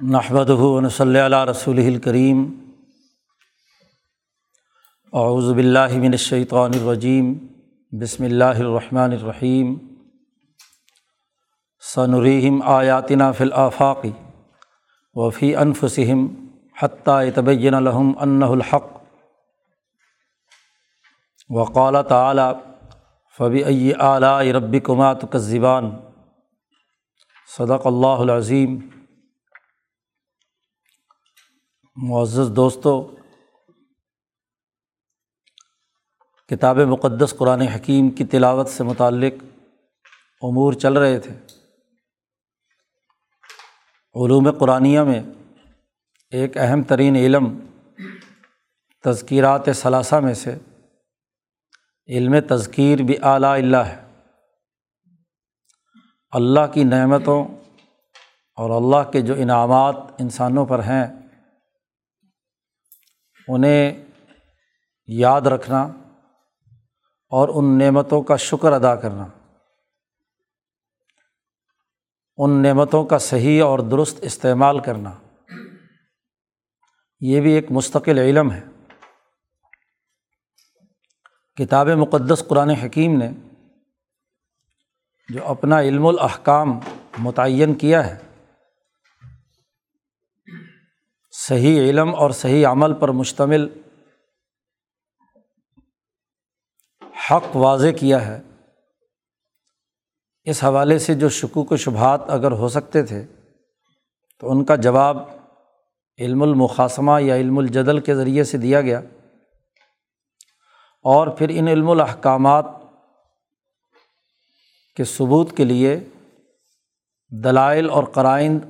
نحمد صلی اللہ رسول الکریم اعوذ باللہ من الشیطان الرجیم بسم اللہ الرحمن الرحیم ثنورحیم آیاتنا فی الآفاقی وفی انفسم حتیٰ طبین الحم انََََََََََََََََََََََََََََََََََََََََََََََََََََََََََََََََََََََََََََََََ وقال تعلیٰ فبی اعلیٰ ربی کمات کا زبان صدق اللہ العظیم معزز دوستوں کتاب مقدس قرآن حکیم کی تلاوت سے متعلق امور چل رہے تھے۔ علوم قرآنیہ میں ایک اہم ترین علم تذکیرات ثلاثہ میں سے علم تذکیر بھی اعلیٰ اللہ ہے۔ اللہ کی نعمتوں اور اللہ کے جو انعامات انسانوں پر ہیں انہیں یاد رکھنا اور ان نعمتوں کا شکر ادا کرنا۔ ان نعمتوں کا صحیح اور درست استعمال کرنا۔ یہ بھی ایک مستقل علم ہے۔ کتاب مقدس قرآن حکیم نے جو اپنا علم الاحکام متعین کیا ہے صحیح علم اور صحیح عمل پر مشتمل حق واضح کیا ہے۔ اس حوالے سے جو شکوک و شبہات اگر ہو سکتے تھے، تو ان کا جواب علم المقاسمہ یا علم الجدل کے ذریعے سے دیا گیا۔ اور پھر ان علم الاحکامات کے ثبوت کے لیے دلائل اور قرائند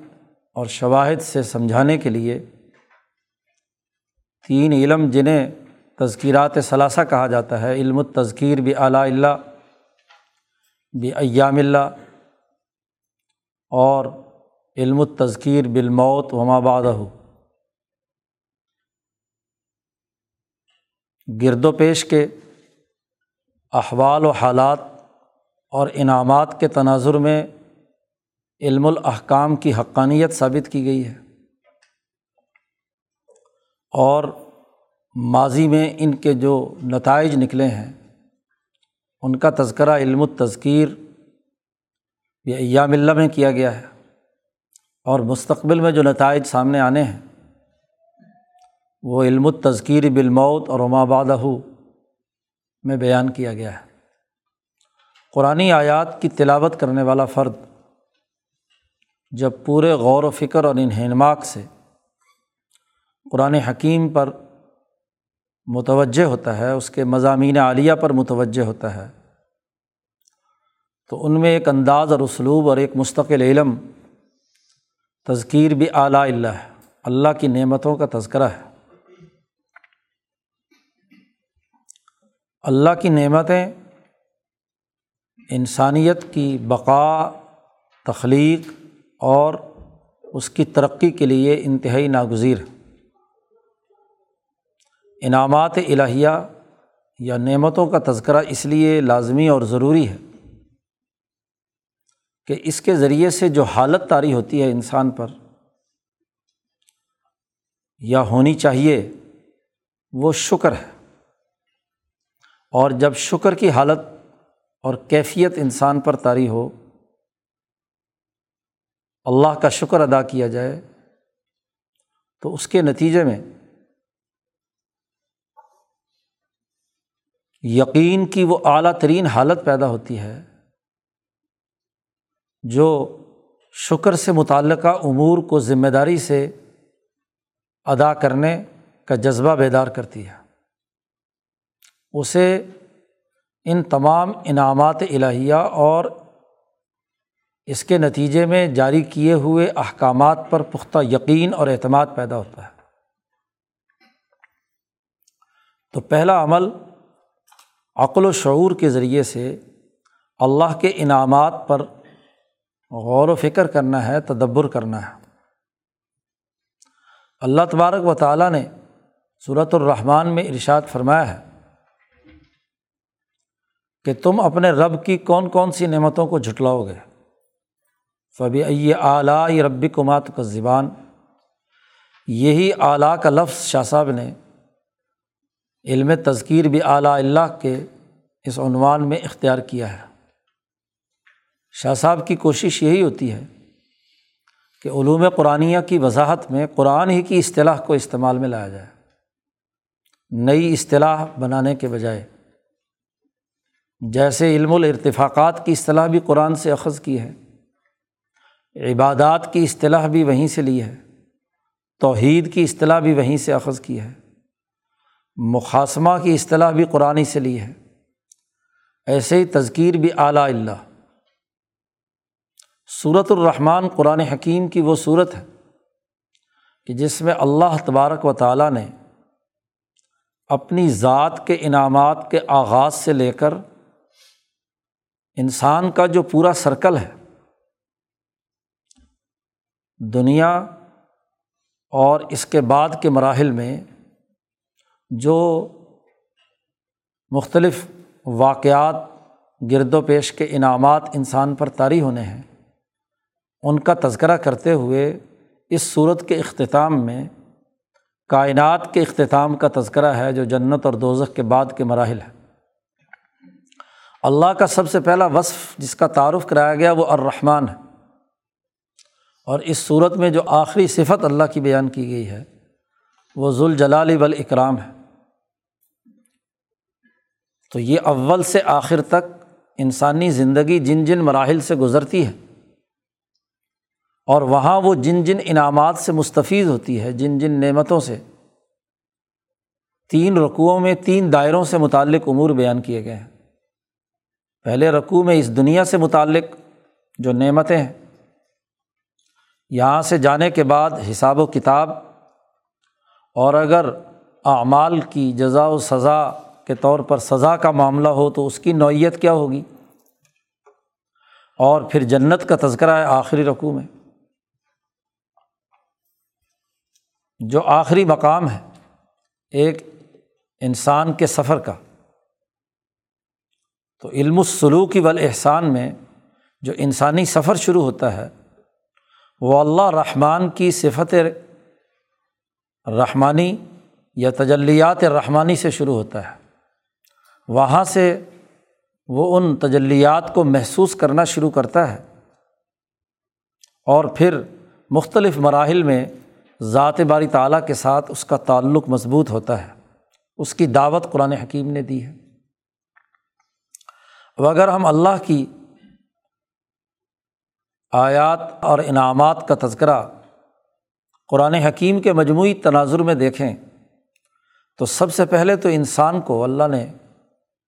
اور شواہد سے سمجھانے کے لیے تین علم جنہیں تذکیرات ثلاثہ کہا جاتا ہے، علم التذکیر بھی اعلیٰ اللہ بھی ایام اللہ، اور علم التذکیر بالموت وما بادہ گرد و پیش کے احوال و حالات اور انعامات کے تناظر میں علم الاحکام کی حقانیت ثابت کی گئی ہے۔ اور ماضی میں ان کے جو نتائج نکلے ہیں، ان کا تذکرہ علم التذکیر یہ ایام اللہ میں کیا گیا ہے اور مستقبل میں جو نتائج سامنے آنے ہیں، وہ علم التذکیر بالموت اور بادہ میں بیان کیا گیا ہے۔ قرآن آیات کی تلاوت کرنے والا فرد جب پورے غور و فکر اور انہنماک سے قرآن حکیم پر متوجہ ہوتا ہے، اس کے مضامین عالیہ پر متوجہ ہوتا ہے۔ تو ان میں ایک انداز اور اسلوب اور ایک مستقل علم تذکیر بھی اعلیٰ اللہ ہے۔ اللہ کی نعمتوں کا تذکرہ ہے۔ اللہ کی نعمتیں انسانیت کی بقا، تخلیق اور اس کی ترقی کے لیے انتہائی ناگزیر انعامات الہیہ یا نعمتوں کا تذکرہ اس لیے لازمی اور ضروری ہے کہ اس کے ذریعے سے جو حالت طاری ہوتی ہے انسان پر یا ہونی چاہیے، وہ شکر ہے۔ اور جب شکر کی حالت اور کیفیت انسان پر طاری ہو، اللہ کا شکر ادا کیا جائے، تو اس کے نتیجے میں یقین کی وہ اعلیٰ ترین حالت پیدا ہوتی ہے جو شکر سے متعلقہ امور کو ذمہ داری سے ادا کرنے کا جذبہ بیدار کرتی ہے۔ اسے ان تمام انعامات الہیہ اور اس کے نتیجے میں جاری کیے ہوئے احکامات پر پختہ یقین اور اعتماد پیدا ہوتا ہے۔ تو پہلا عمل عقل و شعور کے ذریعے سے اللہ کے انعامات پر غور و فکر کرنا ہے، تدبر کرنا ہے۔ اللہ تبارک و تعالیٰ نے صورت الرحمٰن میں ارشاد فرمایا ہے کہ تم اپنے رب کی کون کون سی نعمتوں کو جھٹلاؤ گے۔ فبی اعلیٰ ربی کمات کا زبان یہی اعلیٰ کا لفظ شاہ صاحب نے علم تذکیر بھی اعلیٰ اللہ کے اس عنوان میں اختیار کیا ہے۔ شاہ صاحب کی کوشش یہی ہوتی ہے کہ علوم قرآنیہ کی وضاحت میں قرآن ہی کی اصطلاح کو استعمال میں لایا جائے۔ نئی اصطلاح بنانے کے بجائے جیسے علم الارتفاقات کی اصطلاح بھی قرآن سے اخذ کی ہے، عبادات کی اصطلاح بھی وہیں سے لی ہے، توحید کی اصطلاح بھی وہیں سے اخذ کی ہے۔ مقاصمہ کی اصطلاح بھی قرآن سے لی ہے۔ ایسے ہی تذکیر بھی اعلیٰ اللہ۔ صورت الرحمٰن قرآن حکیم کی وہ صورت ہے کہ جس میں اللہ تبارک و تعالیٰ نے اپنی ذات کے انعامات کے آغاز سے لے کر انسان کا جو پورا سرکل ہے، دنیا اور اس کے بعد کے مراحل میں جو مختلف واقعات، گرد و پیش کے انعامات انسان پر طاری ہونے ہیں، ان کا تذکرہ کرتے ہوئے اس صورت کے اختتام میں، کائنات کے اختتام کا تذکرہ ہے جو جنت اور دوزخ کے بعد کے مراحل ہے اللہ کا سب سے پہلا وصف جس کا تعارف کرایا گیا وہ الرحمٰن ہے۔ اور اس صورت میں جو آخری صفت اللہ کی بیان کی گئی ہے، وہ ذوالجلال والاکرام ہے۔ تو یہ اول سے آخر تک انسانی زندگی جن جن مراحل سے گزرتی ہے اور وہاں وہ جن جن انعامات سے مستفید ہوتی ہے، جن جن نعمتوں سے۔ تین رقوؤں میں تین دائروں سے متعلق امور بیان کیے گئے ہیں۔ پہلے رقوع میں اس دنیا سے متعلق جو نعمتیں ہیں، یہاں سے جانے کے بعد حساب و کتاب اور اگر اعمال کی جزا و سزا کے طور پر سزا کا معاملہ ہو تو اس کی نوعیت کیا ہوگی؟ اور پھر جنت کا تذکرہ ہے آخری رقوع میں۔ جو آخری مقام ہے، ایک انسان کے سفر کا۔ تو علم السلوکی والاحسان میں جو انسانی سفر شروع ہوتا ہے، وہ اللہ رحمان کی صفت رحمانی یا تجلیات رحمانی سے شروع ہوتا ہے۔ وہاں سے وہ ان تجلیات کو محسوس کرنا شروع کرتا ہے اور پھر مختلف مراحل میں ذات باری تعالیٰ کے ساتھ اس کا تعلق مضبوط ہوتا ہے۔ اس کی دعوت قرآن حکیم نے دی ہے۔ اب اگر ہم اللہ کی آیات اور انعامات کا تذکرہ قرآن حکیم کے مجموعی تناظر میں دیکھیں تو سب سے پہلے تو انسان کو اللہ نے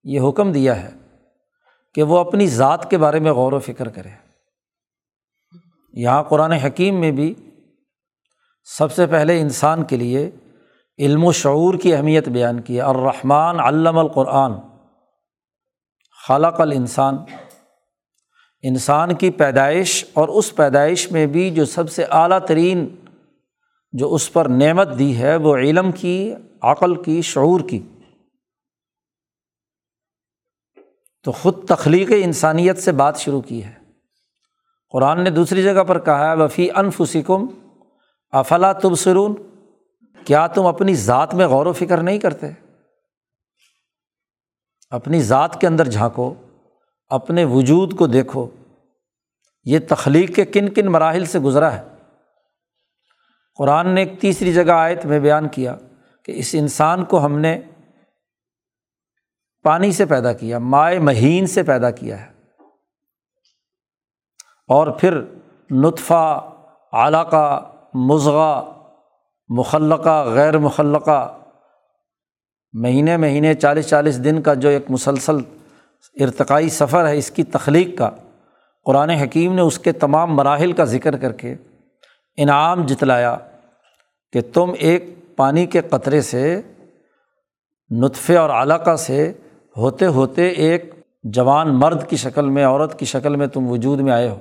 یہ حکم دیا ہے کہ وہ اپنی ذات کے بارے میں غور و فکر کرے۔ یہاں قرآن حکیم میں بھی سب سے پہلے انسان کے لیے علم و شعور کی اہمیت بیان کی ہے۔ الرحمٰن علم القرآن خالق الانسان۔ انسان کی پیدائش اور اس پیدائش میں بھی جو سب سے اعلیٰ ترین جو اس پر نعمت دی ہے وہ علم کی، عقل کی، شعور کی۔ تو خود تخلیق انسانیت سے بات شروع کی ہے۔ قرآن نے دوسری جگہ پر کہا ہے، وفی انفسکم، افلا تب سرون کیا تم اپنی ذات میں غور و فکر نہیں کرتے؟ اپنی ذات کے اندر جھانکو، اپنے وجود کو دیکھو۔ یہ تخلیق کے کن کن مراحل سے گزرا ہے۔ قرآن نے ایک تیسری جگہ آیت میں بیان کیا کہ اس انسان کو ہم نے پانی سے پیدا کیا، مائع مہین سے پیدا کیا ہے۔ اور پھر نطفہ، علاقہ، مضغہ، مخلقہ، غیر مخلقہ، مہینے مہینے، چالیس چالیس دن کا جو ایک مسلسل ارتقائی سفر ہے، اس کی تخلیق کا۔ قرآن حکیم نے اس کے تمام مراحل کا ذکر کر کے انعام جتلایا کہ تم ایک پانی کے قطرے سے، نطفے اور علاقہ سے ہوتے ہوتے ایک جوان مرد کی شکل میں، عورت کی شکل میں تم وجود میں آئے ہو۔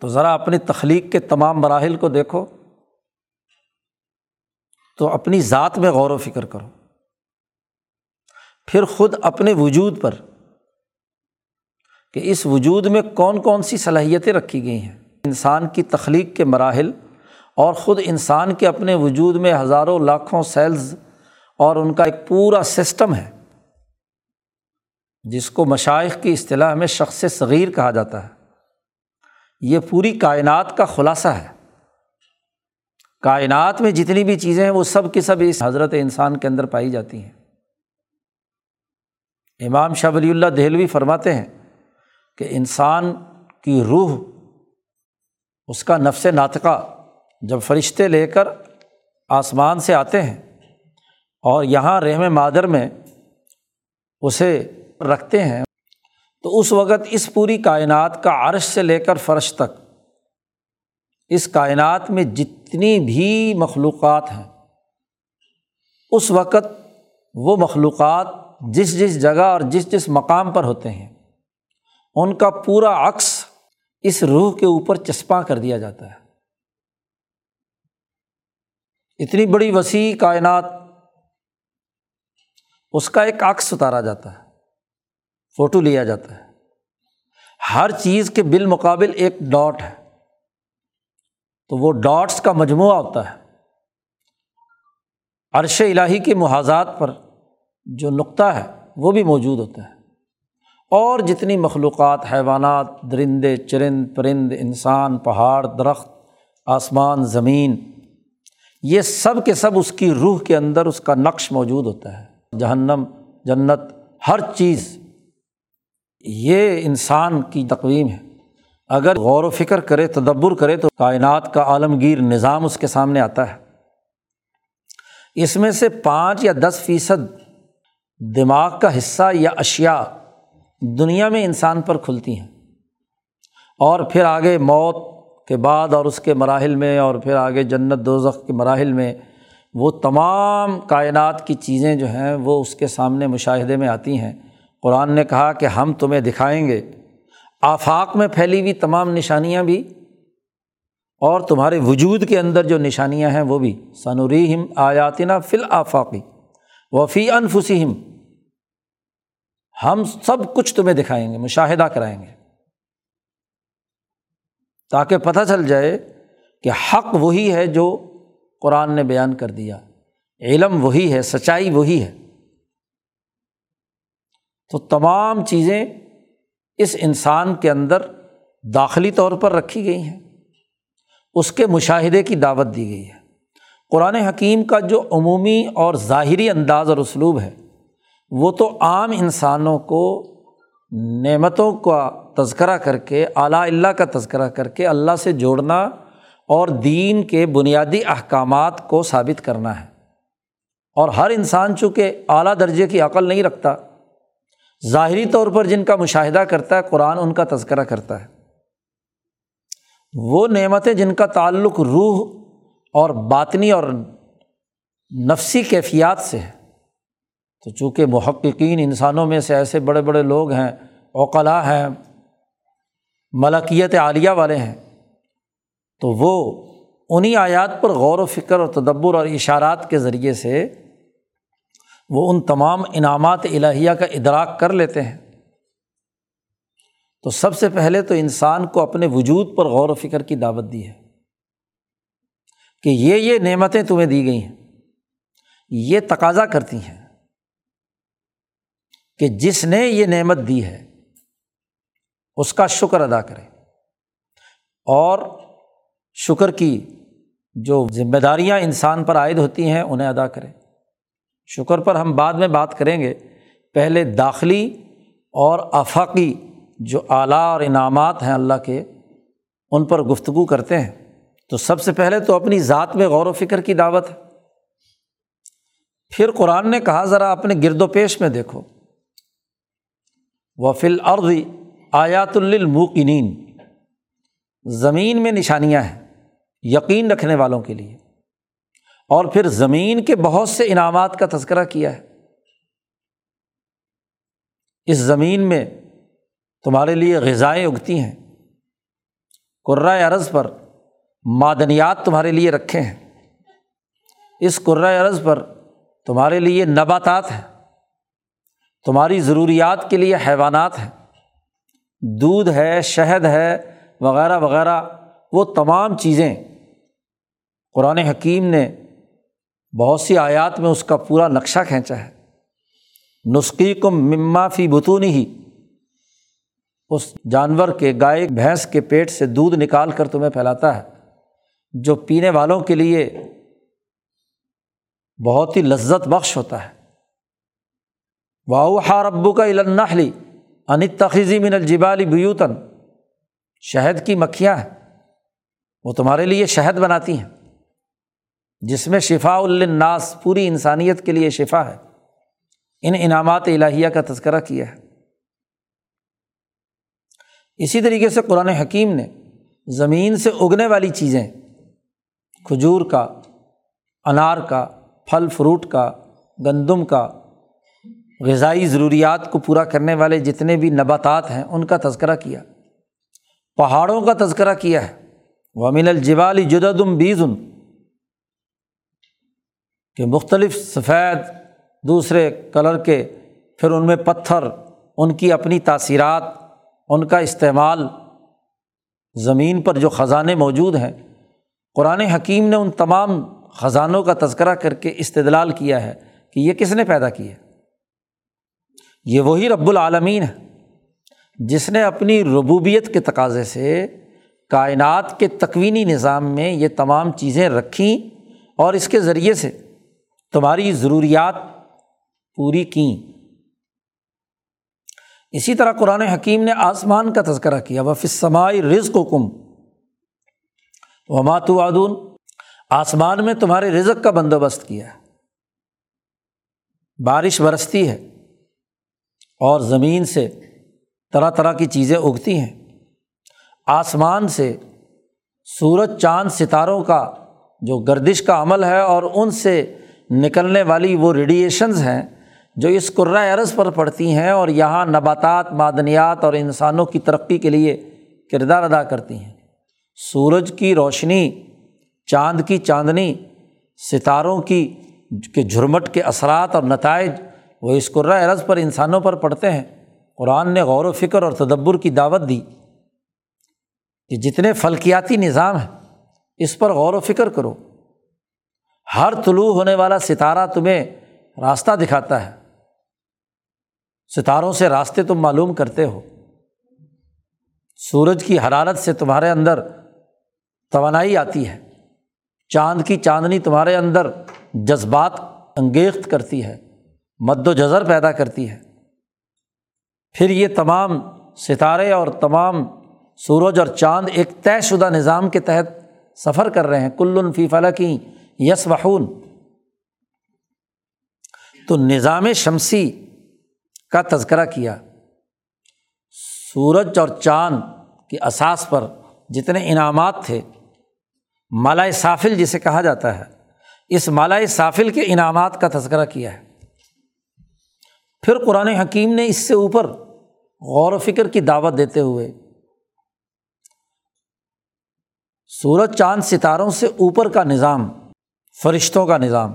تو ذرا اپنی تخلیق کے تمام مراحل کو دیکھو۔ تو اپنی ذات میں غور و فکر کرو۔ پھر خود اپنے وجود پر کہ اس وجود میں کون کون سی صلاحیتیں رکھی گئی ہیں۔ انسان کی تخلیق کے مراحل اور خود انسان کے اپنے وجود میں ہزاروں لاکھوں سیلز اور ان کا ایک پورا سسٹم ہے۔ جس کو مشائق کی اصطلاح میں شخص صغیر کہا جاتا ہے، یہ پوری کائنات کا خلاصہ ہے۔ کائنات میں جتنی بھی چیزیں ہیں، وہ سب کی سب اس حضرت انسان کے اندر پائی جاتی ہیں۔ امام شاہ ولی اللہ دہلوی فرماتے ہیں کہ انسان کی روح، اس کا نفس ناطقہ جب فرشتے لے کر آسمان سے آتے ہیں اور یہاں رحم مادر میں اسے رکھتے ہیں، تو اس وقت اس پوری کائنات کا عرش سے لے کر فرش تک، اس کائنات میں جتنی بھی مخلوقات ہیں، اس وقت وہ مخلوقات جس جس جگہ اور جس جس مقام پر ہوتے ہیں، ان کا پورا عکس اس روح کے اوپر چسپاں کر دیا جاتا ہے۔ اتنی بڑی وسیع کائنات، اس کا ایک عکس اتارا جاتا ہے۔ فوٹو لیا جاتا ہے۔ ہر چیز کے بالمقابل ایک ڈاٹ ہے۔ تو وہ ڈاٹس کا مجموعہ ہوتا ہے۔ عرش الٰہی کے محاذات پر جو نقطہ ہے، وہ بھی موجود ہوتا ہے۔ اور جتنی مخلوقات، حیوانات، درندے، چرند، پرند، انسان، پہاڑ، درخت، آسمان، زمین، یہ سب کے سب اس کی روح کے اندر اس کا نقش موجود ہوتا ہے۔ جہنم، جنت، ہر چیز یہ انسان کی تقویم ہے۔ اگر غور و فکر کرے، تدبر کرے، تو کائنات کا عالمگیر نظام اس کے سامنے آتا ہے۔ اس میں سے پانچ یا دس فیصد دماغ کا حصہ یا اشیا دنیا میں انسان پر کھلتی ہیں۔ اور پھر آگے موت کے بعد اور اس کے مراحل میں اور پھر آگے جنت دوزخ کے مراحل میں وہ تمام کائنات کی چیزیں جو ہیں وہ اس کے سامنے مشاہدے میں آتی ہیں۔ قرآن نے کہا کہ ہم تمہیں دکھائیں گے۔ آفاق میں پھیلی ہوئی تمام نشانیاں بھی اور تمہارے وجود کے اندر جو نشانیاں ہیں وہ بھی۔ ثنوریم آیاتنا فل آفاقی وفی انفسم ہم سب کچھ تمہیں دکھائیں گے، مشاہدہ کرائیں گے۔ تاکہ پتہ چل جائے کہ حق وہی ہے جو قرآن نے بیان کر دیا۔ علم وہی ہے، سچائی وہی ہے۔ تو تمام چیزیں اس انسان کے اندر داخلی طور پر رکھی گئی ہیں۔ اس کے مشاہدے کی دعوت دی گئی ہے۔ قرآن حکیم کا جو عمومی اور ظاہری انداز اور اسلوب ہے، وہ تو عام انسانوں کو، نعمتوں کا تذکرہ کر کے، اعلیٰ اللہ کا تذکرہ کر کے اللہ سے جوڑنا اور دین کے بنیادی احکامات کو ثابت کرنا ہے۔ اور ہر انسان چونکہ اعلیٰ درجے کی عقل نہیں رکھتا ظاہری طور پر جن کا مشاہدہ کرتا ہے، قرآن ان کا تذکرہ کرتا ہے۔ وہ نعمتیں جن کا تعلق روح اور باطنی اور نفسی کیفیات سے ہے۔ تو چونکہ محققین انسانوں میں سے ایسے بڑے بڑے لوگ ہیں اوقلا ہیں، ملکیت عالیہ والے ہیں، تو وہ انہیں آیات پر غور و فکر اور تدبر اور اشارات کے ذریعے سے وہ ان تمام انعامات الہیہ کا ادراک کر لیتے ہیں۔ تو سب سے پہلے تو انسان کو اپنے وجود پر غور و فکر کی دعوت دی ہے کہ یہ یہ نعمتیں تمہیں دی گئی ہیں۔ یہ تقاضا کرتی ہیں کہ جس نے یہ نعمت دی ہے، اس کا شکر ادا کرے۔ اور شکر کی جو ذمہ داریاں انسان پر عائد ہوتی ہیں، انہیں ادا کرے۔ شکر پر ہم بعد میں بات کریں گے۔ پہلے داخلی اور آفاقی جو اعلیٰ اور انعامات ہیں اللہ کے، ان پر گفتگو کرتے ہیں۔ تو سب سے پہلے تو اپنی ذات میں غور و فکر کی دعوت۔ ہے پھر قرآن نے کہا، ذرا اپنے گرد و پیش میں دیکھو۔ وفل عرض آیات الموقنین زمین میں نشانیاں ہیں، یقین رکھنے والوں کے لیے۔ اور پھر زمین کے بہت سے انعامات کا تذکرہ کیا ہے۔ اس زمین میں تمہارے لیے غذائیں اگتی ہیں۔ قرۂۂ عرض پر معدنیات تمہارے لیے رکھے ہیں۔ اس قرۂۂ عرض پر تمہارے لیے نباتات ہیں۔ تمہاری ضروریات کے لیے حیوانات ہیں۔ دودھ ہے، شہد ہے، وغیرہ وغیرہ، وہ تمام چیزیں قرآن حکیم نے بہت سی آیات میں اس کا پورا نقشہ کھینچا ہے۔ نسخی کو مما فی بتون ہی اس جانور کے، گائے، بھینس کے پیٹ سے دودھ نکال کر تمہیں پھیلاتا ہے، جو پینے والوں کے لیے بہت ہی لذت بخش ہوتا ہے۔ واؤ ہار ابو کا النحلی انت تخیزی من الجبالی بیوتن شہد کی مکھیاں ہیں، وہ تمہارے لیے شہد بناتی ہیں۔ جس میں شفا الناس پوری انسانیت کے لیے شفا ہے۔ ان انعامات الہیہ کا تذکرہ کیا ہے۔ اسی طریقے سے قرآن حکیم نے زمین سے اگنے والی چیزیں، کھجور کا، انار کا، پھل، فروٹ کا، گندم کا، غذائی ضروریات کو پورا کرنے والے جتنے بھی نباتات ہیں، ان کا تذکرہ کیا۔ پہاڑوں کا تذکرہ کیا ہے۔ ومن الجبال جدم بیزن کہ مختلف سفید دوسرے کلر کے، پھر ان میں پتھر، ان کی اپنی تاثیرات، ان کا استعمال زمین پر جو خزانے موجود ہیں۔ قرآن حکیم نے ان تمام خزانوں کا تذکرہ کر کے استدلال کیا ہے کہ یہ کس نے پیدا کیا یہ وہی رب العالمین ہے جس نے اپنی ربوبیت کے تقاضے سے کائنات کے تکوینی نظام میں یہ تمام چیزیں رکھیں اور اس کے ذریعے سے تمہاری ضروریات پوری کیں۔ اسی طرح قرآن حکیم نے آسمان کا تذکرہ کیا وہ فسمائی رزق و کم آدون آسمان میں تمہارے رزق کا بندوبست کیا ہے۔ بارش برستی ہے اور زمین سے طرح طرح کی چیزیں اگتی ہیں۔ آسمان سے سورج چاند ستاروں کا جو گردش کا عمل ہے اور ان سے نکلنے والی وہ ریڈیشنز ہیں جو اس عرض پر پڑتی ہیں اور یہاں نباتات، معدنیات اور انسانوں کی ترقی کے لیے کردار ادا کرتی ہیں۔ سورج کی روشنی، چاند کی چاندنی، ستاروں کی کے جھرمٹ کے اثرات اور نتائج وہ اس عرض پر انسانوں پر پڑتے ہیں۔ قرآن نے غور و فکر اور تدبر کی دعوت دی کہ جتنے فلکیاتی نظام ہیں، اس پر غور و فکر کرو۔ ہر طلوع ہونے والا ستارہ تمہیں راستہ دکھاتا ہے۔ ستاروں سے راستے تم معلوم کرتے ہو۔ سورج کی حرارت سے تمہارے اندر توانائی آتی ہے۔ چاند کی چاندنی تمہارے اندر جذبات انگیخت کرتی ہے۔ مد و جذر پیدا کرتی ہے۔ پھر یہ تمام ستارے اور تمام سورج اور چاند ایک طے شدہ نظام کے تحت سفر کر رہے ہیں۔ کل فی فلکی یس وحون تو نظام شمسی کا تذکرہ کیا۔ سورج اور چاند کے اساس پر جتنے انعامات تھے مالا صافل جسے کہا جاتا ہے، اس مالا صافل کے انعامات کا تذکرہ کیا ہے۔ پھر قرآن حکیم نے اس سے اوپر غور و فکر کی دعوت دیتے ہوئے سورج، چاند ستاروں سے اوپر کا نظام فرشتوں کا نظام۔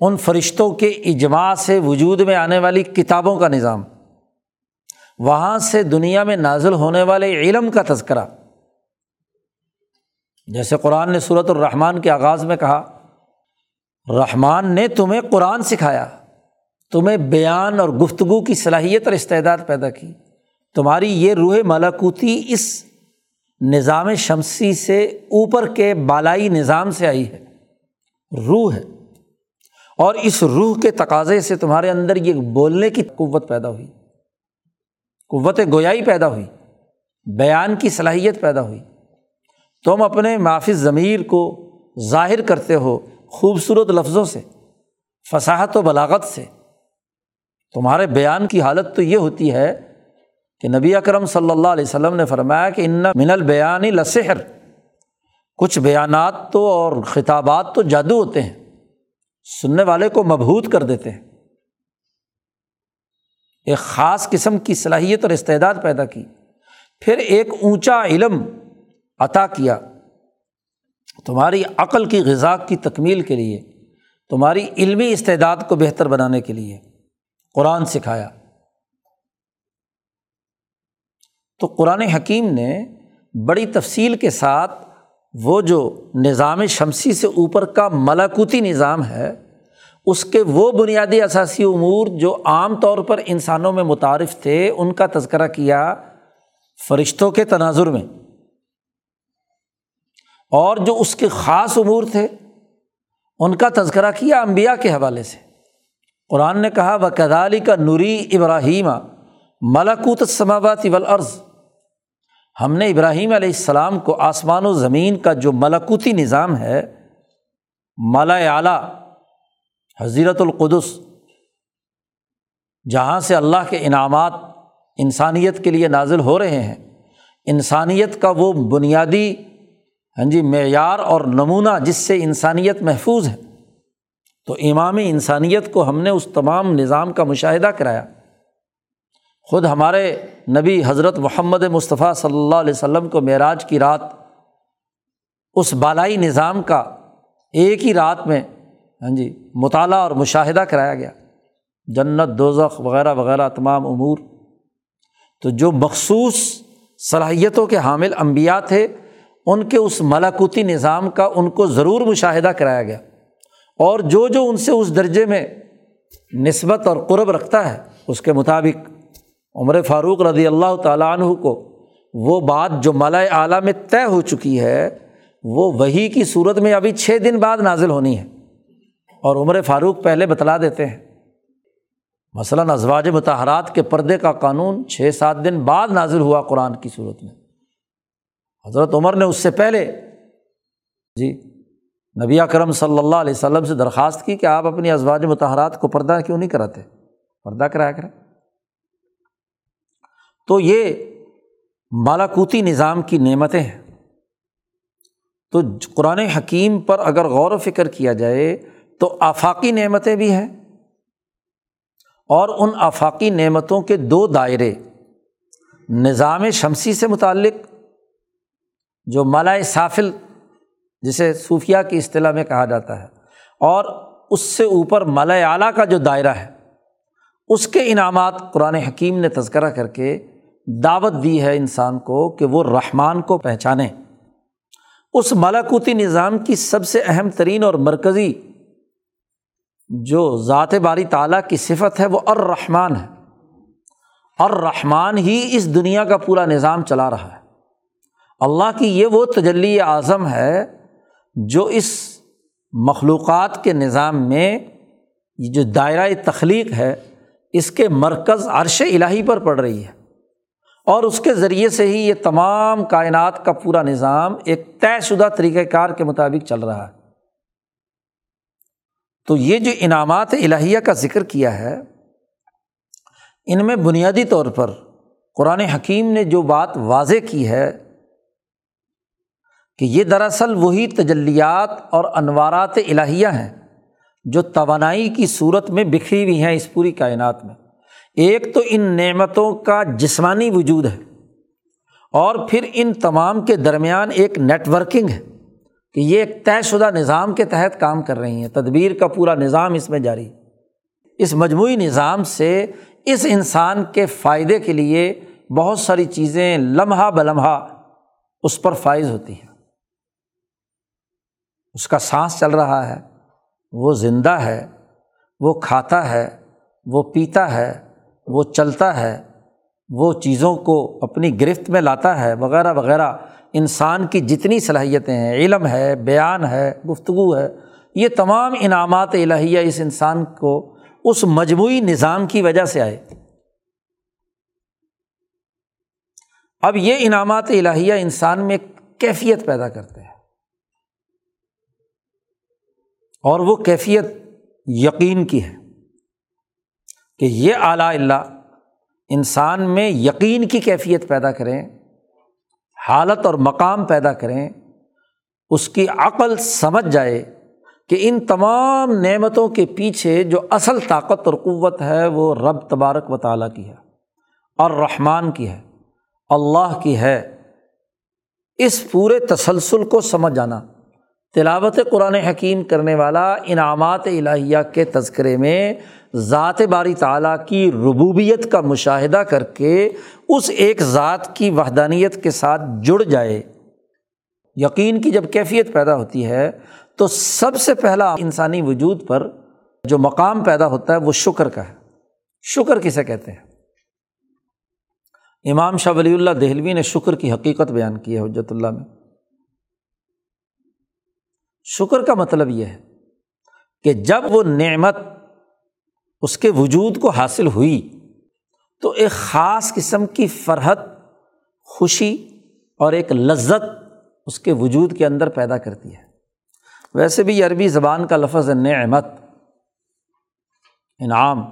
ان فرشتوں کے اجماع سے وجود میں آنے والی کتابوں کا نظام۔ وہاں سے دنیا میں نازل ہونے والے علم کا تذکرہ۔ جیسے قرآن نے صورت الرحمان کے آغاز میں کہا، رحمان نے تمہیں قرآن سکھایا، تمہیں بیان اور گفتگو کی صلاحیت اور استعداد پیدا کی، تمہاری یہ روح ملاکوتی اس نظام شمسی سے اوپر کے بالائی نظام سے آئی ہے۔ روح ہے۔ اور اس روح کے تقاضے سے تمہارے اندر یہ بولنے کی قوت پیدا ہوئی۔ قوت گویائی پیدا ہوئی۔ بیان کی صلاحیت پیدا ہوئی۔ تم اپنے معافی ضمیر کو ظاہر کرتے ہو خوبصورت لفظوں سے، فصاحت و بلاغت سے۔ تمہارے بیان کی حالت تو یہ ہوتی ہے کہ نبی اکرم صلی اللہ علیہ وسلم نے فرمایا کہ ان من البیانی لسحر۔ کچھ بیانات تو اور خطابات تو جادو ہوتے ہیں، سننے والے کو مبہوت کر دیتے ہیں۔ ایک خاص قسم کی صلاحیت اور استعداد پیدا کی۔ پھر ایک اونچا علم عطا کیا۔ تمہاری عقل کی غذا کی تکمیل کے لیے، تمہاری علمی استعداد کو بہتر بنانے کے لیے۔ قرآن سکھایا۔ تو قرآن حکیم نے بڑی تفصیل کے ساتھ وہ جو نظام شمسی سے اوپر کا ملاکوتی نظام ہے، اس کے وہ بنیادی اثاثی امور جو عام طور پر انسانوں میں متعارف تھے، ان کا تذکرہ کیا فرشتوں کے تناظر میں۔ اور جو اس کے خاص امور تھے، ان کا تذکرہ کیا امبیا کے حوالے سے۔ قرآن نے کہا وہ کدالی کا نوری ابراہیم ملاکوت سماواتی ولعرض ہم نے ابراہیم علیہ السلام کو آسمان و زمین کا جو ملاکوتی نظام ہے، مالا اعلیٰ حضیرت القدس، جہاں سے اللہ کے انعامات انسانیت کے لیے نازل ہو رہے ہیں، انسانیت کا وہ بنیادی ہاں جی معیار اور نمونہ جس سے انسانیت محفوظ ہے۔ تو امام انسانیت کو ہم نے اس تمام نظام کا مشاہدہ کرایا۔ خود ہمارے نبی حضرت محمد مصطفیٰ صلی اللہ علیہ وسلم کو معراج کی رات، اس بالائی نظام کا ایک ہی رات میں ہاں جی مطالعہ اور مشاہدہ کرایا گیا۔ جنت، دوزخ وغیرہ وغیرہ، تمام امور۔ تو جو مخصوص صلاحیتوں کے حامل انبیاء تھے، ان کے اس ملاکوتی نظام کا ان کو ضرور مشاہدہ کرایا گیا۔ اور جو جو ان سے اس درجے میں نسبت اور قرب رکھتا ہے، اس کے مطابق عمر فاروق رضی اللہ تعالیٰ عنہ کو وہ بات جو مالا اعلیٰ میں طے ہو چکی ہے، وہ وہی کی صورت میں ابھی چھ دن بعد نازل ہونی ہے۔ اور عمر فاروق پہلے بتلا دیتے ہیں۔ مثلاً ازواج متحرات کے پردے کا قانون چھ سات دن بعد نازل ہوا قرآن کی صورت میں۔ حضرت عمر نے اس سے پہلے جی نبی کرم صلی اللہ علیہ وسلم سے درخواست کی کہ آپ اپنی ازواج متحرات کو پردہ کیوں نہیں کراتے؟ پردہ کرایا کریں۔ تو یہ بالاکوتی نظام کی نعمتیں ہیں۔ تو قرآن حکیم پر اگر غور و فکر کیا جائے تو آفاقی نعمتیں بھی ہیں اور ان آفاقی نعمتوں کے دو دائرے، نظام شمسی سے متعلق جو مالا سافل، جسے صوفیہ کی اصطلاح میں کہا جاتا ہے، اور اس سے اوپر مالا اعلیٰ کا جو دائرہ ہے، اس کے انعامات قرآن حکیم نے تذکرہ کر کے دعوت دی ہے انسان کو کہ وہ رحمان کو پہچانے۔ اس ملاکوتی نظام کی سب سے اہم ترین اور مرکزی جو ذات باری تعالیٰ کی صفت ہے وہ الرحمان ہے۔ الرحمان ہی اس دنیا کا پورا نظام چلا رہا ہے۔ اللہ کی یہ وہ تجلی اعظم ہے جو اس مخلوقات کے نظام میں جو دائرۂ تخلیق ہے، اس کے مرکز عرش الہی پر پڑ رہی ہے۔ اور اس کے ذریعے سے ہی یہ تمام کائنات کا پورا نظام ایک طے شدہ طریقۂ کار کے مطابق چل رہا ہے۔ تو یہ جو انعامات الہیہ کا ذکر کیا ہے، ان میں بنیادی طور پر قرآن حکیم نے جو بات واضح کی ہے کہ یہ دراصل وہی تجلیات اور انوارات الہیہ ہیں جو توانائی کی صورت میں بکھری ہوئی ہیں اس پوری کائنات میں۔ ایک تو ان نعمتوں کا جسمانی وجود ہے اور پھر ان تمام کے درمیان ایک نیٹ ورکنگ ہے کہ یہ ایک طے شدہ نظام کے تحت کام کر رہی ہیں۔ تدبیر کا پورا نظام اس میں جاری۔ اس مجموعی نظام سے اس انسان کے فائدے کے لیے بہت ساری چیزیں لمحہ بلمحہ اس پر فائز ہوتی ہیں۔ اس کا سانس چل رہا ہے، وہ زندہ ہے، وہ کھاتا ہے، وہ پیتا ہے وہ چلتا ہے، وہ چیزوں کو اپنی گرفت میں لاتا ہے وغیرہ وغیرہ۔ انسان کی جتنی صلاحیتیں ہیں، علم ہے، بیان ہے، گفتگو ہے، یہ تمام انعامات الہیہ اس انسان کو اس مجموعی نظام کی وجہ سے آئے۔ اب یہ انعامات الہیہ انسان میں کیفیت پیدا کرتے ہیں۔ اور وہ کیفیت یقین کی ہے۔ کہ یہ اعلیٰ اللہ انسان میں یقین کی کیفیت پیدا کریں، حالت اور مقام پیدا کریں، اس کی عقل سمجھ جائے کہ ان تمام نعمتوں کے پیچھے جو اصل طاقت اور قوت ہے، وہ رب تبارک و تعالیٰ کی ہے، اور رحمان کی ہے، اللہ کی ہے۔ اس پورے تسلسل کو سمجھ جانا۔ تلاوت قرآن حکیم کرنے والا انعامات الہیہ کے تذکرے میں ذات باری تعالیٰ کی ربوبیت کا مشاہدہ کر کے اس ایک ذات کی وحدانیت کے ساتھ جڑ جائے۔ یقین کی جب کیفیت پیدا ہوتی ہے تو سب سے پہلا انسانی وجود پر جو مقام پیدا ہوتا ہے وہ شکر کا ہے۔ شکر کسے کہتے ہیں؟ امام شاہ ولی اللہ دہلوی نے شکر کی حقیقت بیان کی ہے حجرت اللہ میں۔ شکر کا مطلب یہ ہے کہ جب وہ نعمت اس کے وجود کو حاصل ہوئی تو ایک خاص قسم کی فرحت، خوشی اور ایک لذت اس کے وجود کے اندر پیدا کرتی ہے۔ ویسے بھی عربی زبان کا لفظ نعمت، انعام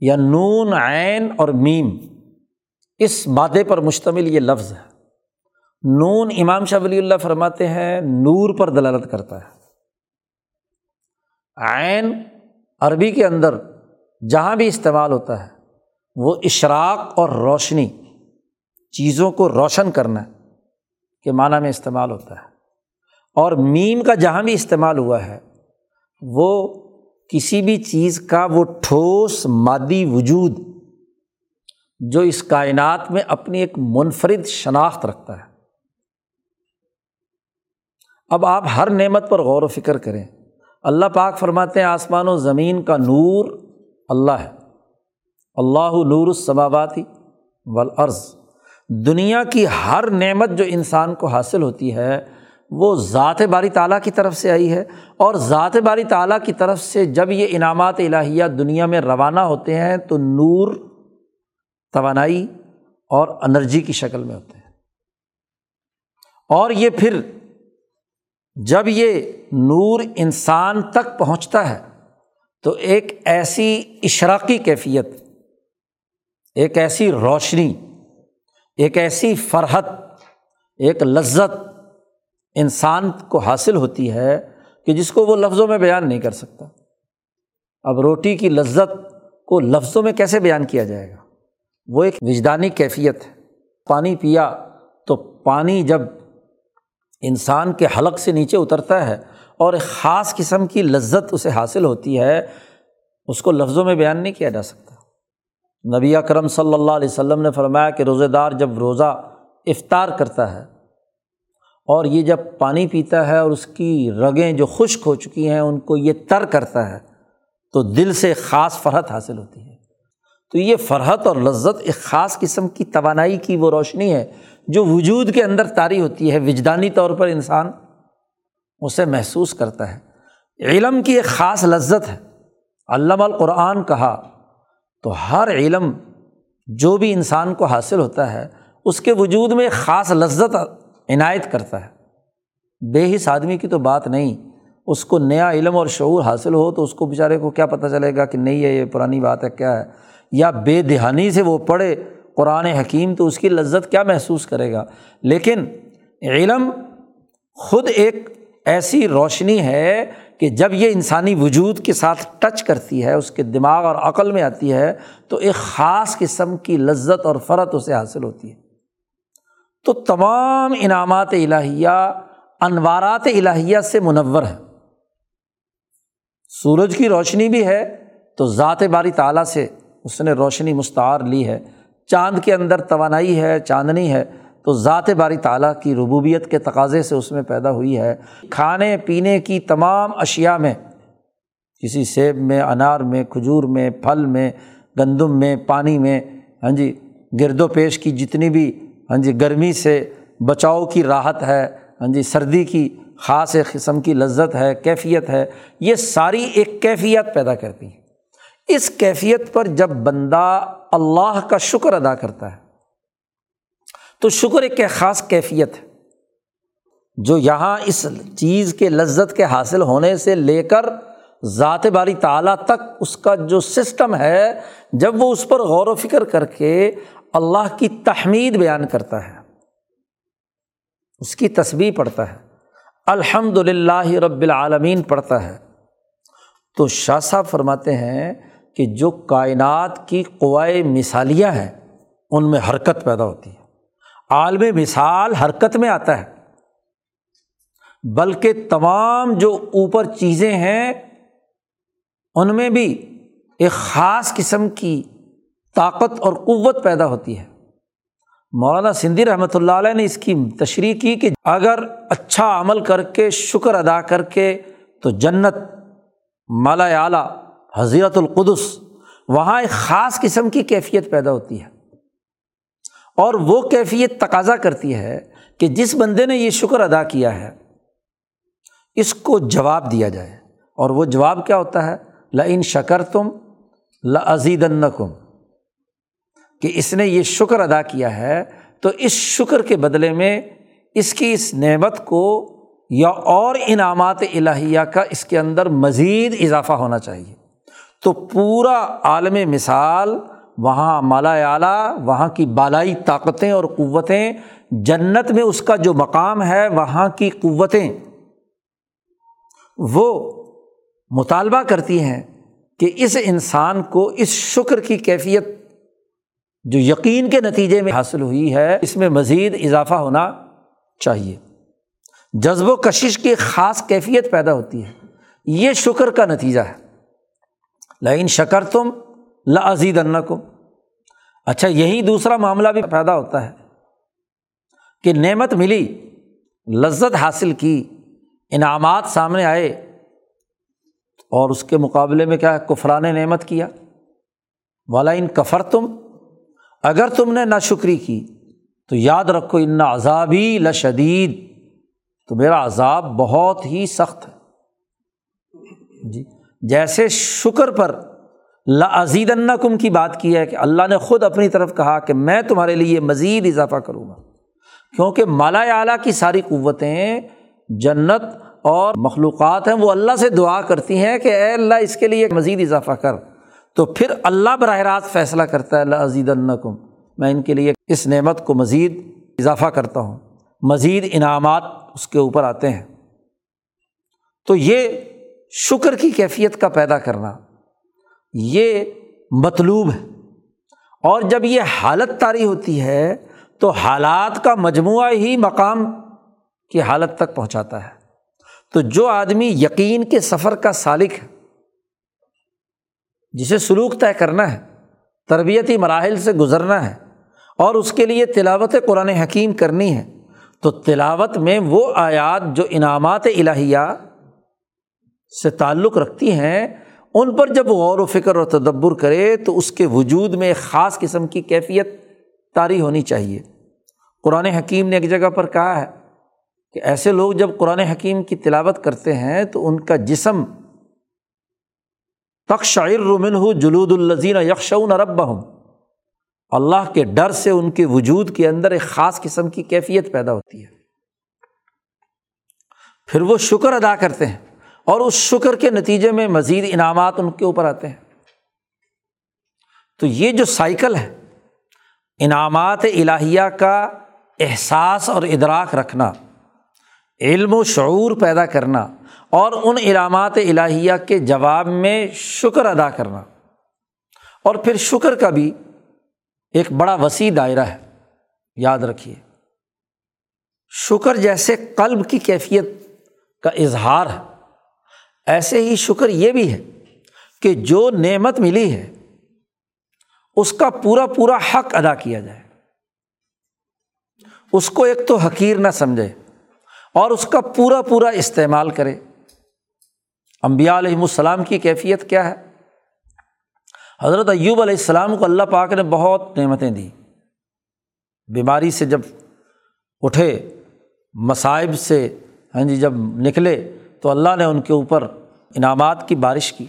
یا نون، عین اور میم، اس مادے پر مشتمل یہ لفظ ہے۔ نون امام شاہ ولی اللہ فرماتے ہیں، نور پر دلالت کرتا ہے۔ عین عربی کے اندر جہاں بھی استعمال ہوتا ہے، وہ اشراق اور روشنی، چیزوں کو روشن کرنا کے معنیٰ میں استعمال ہوتا ہے۔ اور میم کا جہاں بھی استعمال ہوا ہے، وہ کسی بھی چیز کا وہ ٹھوس مادی وجود جو اس کائنات میں اپنی ایک منفرد شناخت رکھتا ہے۔ اب آپ ہر نعمت پر غور و فکر کریں۔ اللہ پاک فرماتے ہیں، آسمان و زمین کا نور اللہ ہے۔ اللہ نور السماواتی والارض۔ دنیا کی ہر نعمت جو انسان کو حاصل ہوتی ہے، وہ ذات باری تعالیٰ کی طرف سے آئی ہے۔ اور ذات باری تعالیٰ کی طرف سے جب یہ انعامات الہیہ دنیا میں روانہ ہوتے ہیں، تو نور توانائی اور انرجی کی شکل میں ہوتے ہیں۔ اور یہ پھر جب یہ نور انسان تک پہنچتا ہے تو ایک ایسی اشراقی کیفیت، ایک ایسی روشنی، ایک ایسی فرحت، ایک لذت انسان کو حاصل ہوتی ہے کہ جس کو وہ لفظوں میں بیان نہیں کر سکتا۔ اب روٹی کی لذت کو لفظوں میں کیسے بیان کیا جائے گا؟ وہ ایک وجدانی کیفیت ہے۔ پانی پیا تو پانی جب انسان کے حلق سے نیچے اترتا ہے اور ایک خاص قسم کی لذت اسے حاصل ہوتی ہے، اس کو لفظوں میں بیان نہیں کیا جا سکتا۔ نبی کرم صلی اللہ علیہ وسلم نے فرمایا کہ روزے دار جب روزہ افطار کرتا ہے اور یہ جب پانی پیتا ہے اور اس کی رگیں جو خشک ہو چکی ہیں، ان کو یہ تر کرتا ہے، تو دل سے خاص فرحت حاصل ہوتی ہے۔ تو یہ فرحت اور لذت ایک خاص قسم کی توانائی کی وہ روشنی ہے جو وجود کے اندر طاری ہوتی ہے، وجدانی طور پر انسان اسے محسوس کرتا ہے۔ علم کی ایک خاص لذت ہے۔ علامہ القرآن کہا تو ہر علم جو بھی انسان کو حاصل ہوتا ہے، اس کے وجود میں ایک خاص لذت عنایت کرتا ہے۔ بے حص آدمی کی تو بات نہیں، اس کو نیا علم اور شعور حاصل ہو تو اس کو بیچارے کو کیا پتہ چلے گا کہ نہیں ہے یہ پرانی بات ہے، کیا ہے؟ یا بے دہانی سے وہ پڑھے قرآن حکیم تو اس کی لذت کیا محسوس کرے گا؟ لیکن علم خود ایک ایسی روشنی ہے کہ جب یہ انسانی وجود کے ساتھ ٹچ کرتی ہے، اس کے دماغ اور عقل میں آتی ہے، تو ایک خاص قسم کی لذت اور فرت اسے حاصل ہوتی ہے۔ تو تمام انعامات الہیہ، انوارات الہیہ سے منور ہے سورج کی روشنی بھی ہے تو ذات باری تعالیٰ سے اس نے روشنی مستعار لی ہے۔ چاند کے اندر توانائی ہے، چاندنی ہے، تو ذات باری تعالیٰ کی ربوبیت کے تقاضے سے اس میں پیدا ہوئی ہے۔ کھانے پینے کی تمام اشیا میں، کسی سیب میں، انار میں، کھجور میں، پھل میں، گندم میں، پانی میں ہاں جی گرد و پیش کی جتنی بھی ہاں جی گرمی سے بچاؤ کی راحت ہے ہاں جی سردی کی خاص ایک قسم کی لذت ہے، کیفیت ہے، یہ ساری ایک کیفیت پیدا کرتی ہیں اس کیفیت پر جب بندہ اللہ کا شکر ادا کرتا ہے، تو شکر ایک خاص کیفیت ہے، جو یہاں اس چیز کے لذت کے حاصل ہونے سے لے کر ذات باری تعالیٰ تک اس کا جو سسٹم ہے، جب وہ اس پر غور و فکر کر کے اللہ کی تحمید بیان کرتا ہے، اس کی تصویر پڑھتا ہے الحمد للہ رب العالمین پڑھتا ہے، تو شاہ صاحب فرماتے ہیں کہ جو کائنات کی قوائے مثالیہ ہیں، ان میں حرکت پیدا ہوتی ہے۔ عالم مثال حرکت میں آتا ہے۔ بلکہ تمام جو اوپر چیزیں ہیں، ان میں بھی ایک خاص قسم کی طاقت اور قوت پیدا ہوتی ہے۔ مولانا سندھی رحمۃ اللہ علیہ نے اس کی تشریح کی کہ اگر اچھا عمل کر کے، شکر ادا کر کے تو جنت مالا اعلیٰ حضیرت القدس، وہاں ایک خاص قسم کی کیفیت پیدا ہوتی ہے۔ اور وہ کیفیت تقاضا کرتی ہے کہ جس بندے نے یہ شکر ادا کیا ہے، اس کو جواب دیا جائے۔ اور وہ جواب کیا ہوتا ہے؟ ان شکر تم لزید تو پورا عالم مثال، وہاں مالا اعلیٰ، وہاں کی بالائی طاقتیں اور قوتیں، جنت میں اس کا جو مقام ہے، وہاں کی قوتیں، وہ مطالبہ کرتی ہیں کہ اس انسان کو اس شکر کی کیفیت جو یقین کے نتیجے میں حاصل ہوئی ہے، اس میں مزید اضافہ ہونا چاہیے۔ جذب و کشش کی خاص کیفیت پیدا ہوتی ہے۔ یہ شکر کا نتیجہ ہے۔ لیکن شکر تم لزید کو اچھا یہی دوسرا معاملہ بھی پیدا ہوتا ہے کہ نعمت ملی، لذت حاصل کی، انعامات سامنے آئے اور اس کے مقابلے میں کیا کفران نعمت کیا؟ والا ان کفر تم اگر تم نے نہ شکری کی تو یاد رکھو، ان عذابی لشدید۔ تو میرا عذاب بہت ہی سخت ہے۔ جی۔ جیسے شکر پر لزید کم کی بات کی ہے کہ اللہ نے خود اپنی طرف کہا کہ میں تمہارے لیے مزید اضافہ کروں گا۔ کیونکہ مالا اعلیٰ کی ساری قوتیں جنت اور مخلوقات ہیں، وہ اللہ سے دعا کرتی ہیں کہ اے اللہ اس کے لیے مزید اضافہ کر۔ تو پھر اللہ براہ راست فیصلہ کرتا ہے اللہ عزیز الکم میں ان کے لیے اس نعمت کو مزید اضافہ کرتا ہوں۔ مزید انعامات اس کے اوپر آتے ہیں۔ تو یہ شکر کی کیفیت کا پیدا کرنا، یہ مطلوب ہے۔ اور جب یہ حالت طاری ہوتی ہے، تو حالات کا مجموعہ ہی مقام کی حالت تک پہنچاتا ہے۔ تو جو آدمی یقین کے سفر کا سالق ہے، جسے سلوک طے کرنا ہے، تربیتی مراحل سے گزرنا ہے، اور اس کے لیے تلاوت قرآن حکیم کرنی ہے، تو تلاوت میں وہ آیات جو انعامات الہیہ سے تعلق رکھتی ہیں، ان پر جب غور و فکر و تدبر کرے تو اس کے وجود میں ایک خاص قسم کی کیفیت طاری ہونی چاہیے۔ قرآن حکیم نے ایک جگہ پر کہا ہے کہ ایسے لوگ جب قرآن حکیم کی تلاوت کرتے ہیں تو ان کا جسم تک شاعر رمن ہو جلود الزین یکشون رب ہوں اللہ کے ڈر سے ان کے وجود کے اندر ایک خاص قسم کی کیفیت پیدا ہوتی ہے۔ پھر وہ شکر ادا کرتے ہیں۔ اور اس شکر کے نتیجے میں مزید انعامات ان کے اوپر آتے ہیں۔ تو یہ جو سائیکل ہے، انعامات الہیہ کا احساس اور ادراک رکھنا، علم و شعور پیدا کرنا، اور ان علامات الہیہ کے جواب میں شکر ادا کرنا۔ اور پھر شکر کا بھی ایک بڑا وسیع دائرہ ہے، یاد رکھیے۔ شکر جیسے قلب کی کیفیت کا اظہار ہے۔ ایسے ہی شکر یہ بھی ہے کہ جو نعمت ملی ہے، اس کا پورا پورا حق ادا کیا جائے۔ اس کو ایک تو حقیر نہ سمجھے اور اس کا پورا پورا استعمال کرے۔ امبیا علیہم السلام کی کیفیت کیا ہے؟ حضرت ایوب علیہ السلام کو اللہ پاک نے بہت نعمتیں دی۔ بیماری سے جب اٹھے، مصائب سے ہاں جی جب نکلے تو اللہ نے ان کے اوپر انعامات کی بارش کی۔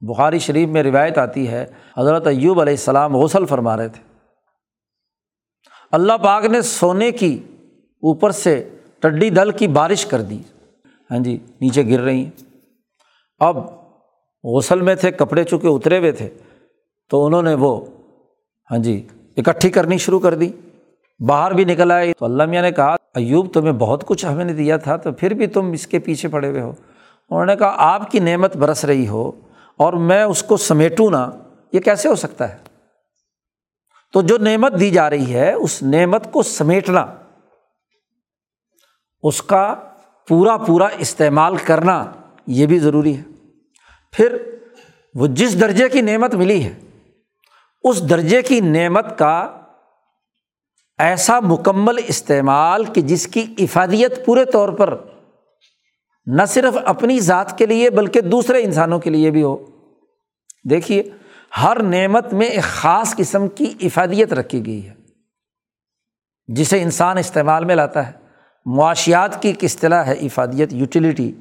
بخاری شریف میں روایت آتی ہے، حضرت ایوب علیہ السلام غسل فرما رہے تھے۔ اللہ پاک نے سونے کی اوپر سے ٹڈی دل کی بارش کر دی۔ ہاں جی نیچے گر رہی ہیں۔ اب غسل میں تھے، کپڑے چونکہ اترے ہوئے تھے، تو انہوں نے وہ ہاں جی اکٹھی کرنی شروع کر دی۔ باہر بھی نکل آئے تو اللہ میاں نے کہا، ایوب، تمہیں بہت کچھ ہمیں نے دیا تھا، تو پھر بھی تم اس کے پیچھے پڑے ہوئے ہو۔ انہوں نے کہا، آپ کی نعمت برس رہی ہو اور میں اس کو سمیٹوں نا، یہ کیسے ہو سکتا ہے؟ تو جو نعمت دی جا رہی ہے، اس نعمت کو سمیٹنا، اس کا پورا پورا استعمال کرنا، یہ بھی ضروری ہے۔ پھر وہ جس درجے کی نعمت ملی ہے، اس درجے کی نعمت کا ایسا مکمل استعمال کہ جس کی افادیت پورے طور پر نہ صرف اپنی ذات کے لیے بلکہ دوسرے انسانوں کے لیے بھی ہو۔ دیکھیے، ہر نعمت میں ایک خاص قسم کی افادیت رکھی گئی ہے، جسے انسان استعمال میں لاتا ہے۔ معاشیات کی ایک اصطلاح ہے افادیت، یوٹیلیٹی۔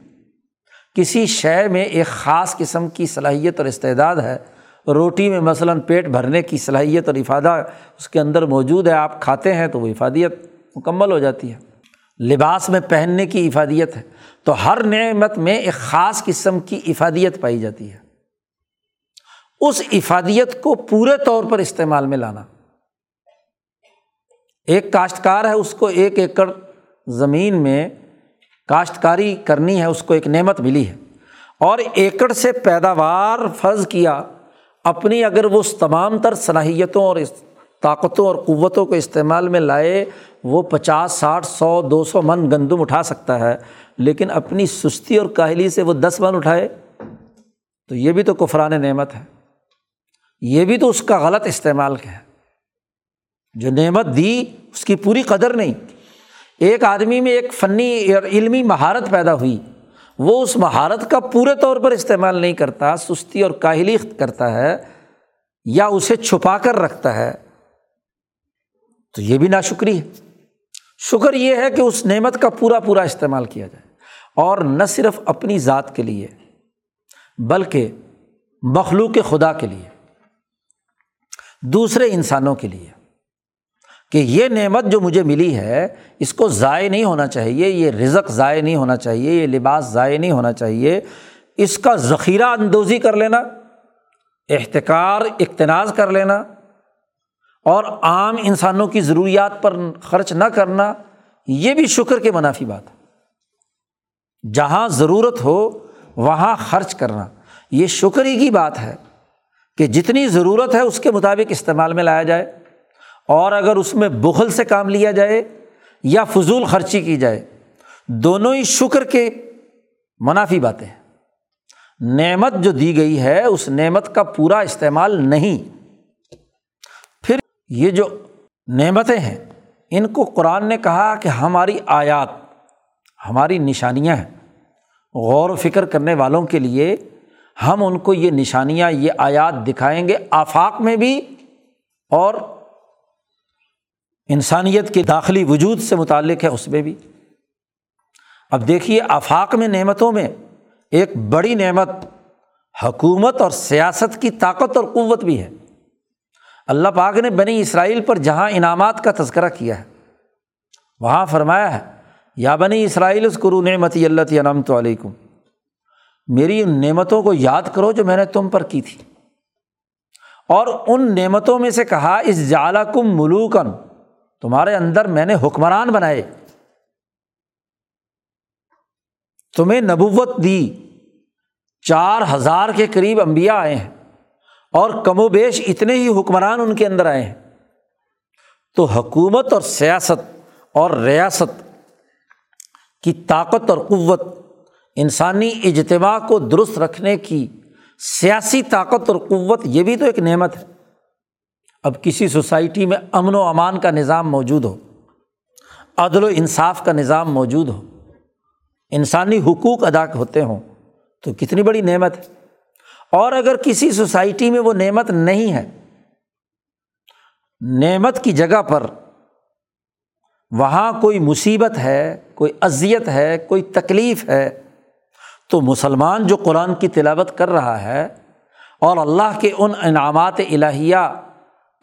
کسی شے میں ایک خاص قسم کی صلاحیت اور استعداد ہے روٹی میں مثلاً پیٹ بھرنے کی صلاحیت اور افادہ اس کے اندر موجود ہے، آپ کھاتے ہیں تو وہ افادیت مکمل ہو جاتی ہے۔ لباس میں پہننے کی افادیت ہے، تو ہر نعمت میں ایک خاص قسم کی افادیت پائی جاتی ہے۔ اس افادیت کو پورے طور پر استعمال میں لانا۔ ایک کاشتکار ہے، اس کو ایک ایکڑ زمین میں کاشتکاری کرنی ہے، اس کو ایک نعمت ملی ہے۔ اور ایکڑ سے پیداوار فرض کیا اپنی اگر وہ اس تمام تر صلاحیتوں اور طاقتوں اور قوتوں کو استعمال میں لائے، وہ پچاس، ساٹھ، سو، دو سو من گندم اٹھا سکتا ہے، لیکن اپنی سستی اور کاہلی سے وہ دس من اٹھائے، تو یہ بھی تو کفران نعمت ہے۔ یہ بھی تو اس کا غلط استعمال ہے۔ جو نعمت دی، اس کی پوری قدر نہیں۔ ایک آدمی میں ایک فنی اور علمی مہارت پیدا ہوئی۔ وہ اس مہارت کا پورے طور پر استعمال نہیں کرتا، سستی اور کاہلی کرتا ہے یا اسے چھپا کر رکھتا ہے، تو یہ بھی ناشکری ہے۔ شکر یہ ہے کہ اس نعمت کا پورا پورا استعمال کیا جائے۔ اور نہ صرف اپنی ذات کے لیے، بلکہ مخلوق خدا کے لیے، دوسرے انسانوں کے لیے۔ کہ یہ نعمت جو مجھے ملی ہے، اس کو ضائع نہیں ہونا چاہیے، یہ رزق ضائع نہیں ہونا چاہیے، یہ لباس ضائع نہیں ہونا چاہیے، اس کا ذخیرہ اندوزی کر لینا، احتکار، اقتناز کر لینا، اور عام انسانوں کی ضروریات پر خرچ نہ کرنا، یہ بھی شکر کے منافی بات ہے۔ جہاں ضرورت ہو، وہاں خرچ کرنا۔ یہ شکر ہی کی بات ہے کہ جتنی ضرورت ہے، اس کے مطابق استعمال میں لایا جائے۔ اور اگر اس میں بغل سے کام لیا جائے یا فضول خرچی کی جائے، دونوں ہی شکر کے منافی باتیں ہیں۔ نعمت جو دی گئی ہے، اس نعمت کا پورا استعمال نہیں۔ پھر یہ جو نعمتیں ہیں، ان کو قرآن نے کہا کہ ہماری آیات، ہماری نشانیاں ہیں۔ غور و فکر کرنے والوں کے لیے ہم ان کو یہ نشانیاں، یہ آیات دکھائیں گے آفاق میں بھی اور انسانیت کے داخلی وجود سے متعلق ہے اس میں بھی۔ اب دیکھیے، آفاق میں نعمتوں میں ایک بڑی نعمت حکومت اور سیاست کی طاقت اور قوت بھی ہے۔ اللہ پاک نے بنی اسرائیل پر جہاں انعامات کا تذکرہ کیا ہے، وہاں فرمایا ہے، یا بنی اسرائیل اس قرو نعمتی اللہ انعمت علیکم۔ میری ان نعمتوں کو یاد کرو جو میں نے تم پر کی تھی۔ اور ان نعمتوں میں سے کہا اس جالا کم ملوکن تمہارے اندر میں نے حکمران بنائے۔ تمہیں نبوت دی۔ چار ہزار کے قریب امبیا آئے ہیں اور کم و بیش اتنے ہی حکمران ان کے اندر آئے ہیں۔ تو حکومت اور سیاست اور ریاست کی طاقت اور قوت، انسانی اجتماع کو درست رکھنے کی سیاسی طاقت اور قوت، یہ بھی تو ایک نعمت ہے۔ اب کسی سوسائٹی میں امن و امان کا نظام موجود ہو، عدل و انصاف کا نظام موجود ہو، انسانی حقوق ادا ہوتے ہوں، تو کتنی بڑی نعمت ہے۔ اور اگر کسی سوسائٹی میں وہ نعمت نہیں ہے، نعمت کی جگہ پر وہاں کوئی مصیبت ہے، کوئی اذیت ہے، کوئی تکلیف ہے، تو مسلمان جو قرآن کی تلاوت کر رہا ہے اور اللہ کے ان انعامات الہیہ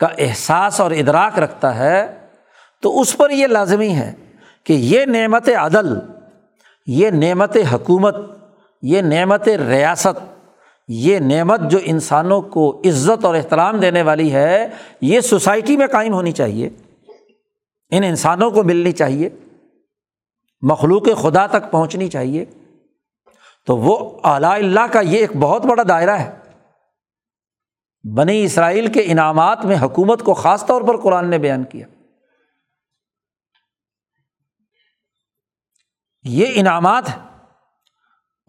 کا احساس اور ادراک رکھتا ہے، تو اس پر یہ لازمی ہے کہ یہ نعمت عدل، یہ نعمت حکومت، یہ نعمت ریاست، یہ نعمت جو انسانوں کو عزت اور احترام دینے والی ہے، یہ سوسائٹی میں قائم ہونی چاہیے۔ ان انسانوں کو ملنی چاہیے، مخلوق خدا تک پہنچنی چاہیے۔ تو وہ اعلیٰ اللہ کا یہ ایک بہت بڑا دائرہ ہے۔ بنی اسرائیل کے انعامات میں حکومت کو خاص طور پر قرآن نے بیان کیا۔ یہ انعامات ہے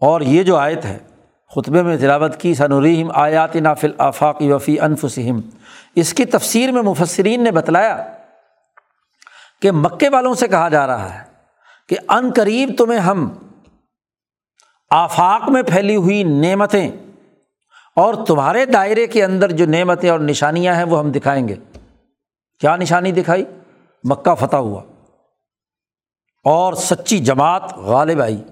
اور یہ جو آیت ہے، خطبے میں تلاوت کی سنوریم آیات نافل آفاقی وفی انفسم اس کی تفسیر میں مفسرین نے بتلایا کہ مکے والوں سے کہا جا رہا ہے کہ ان قریب تمہیں ہم آفاق میں پھیلی ہوئی نعمتیں اور تمہارے دائرے کے اندر جو نعمتیں اور نشانیاں ہیں وہ ہم دکھائیں گے۔ کیا نشانی دکھائی؟ مکہ فتح ہوا۔ اور سچی جماعت غالب آئی۔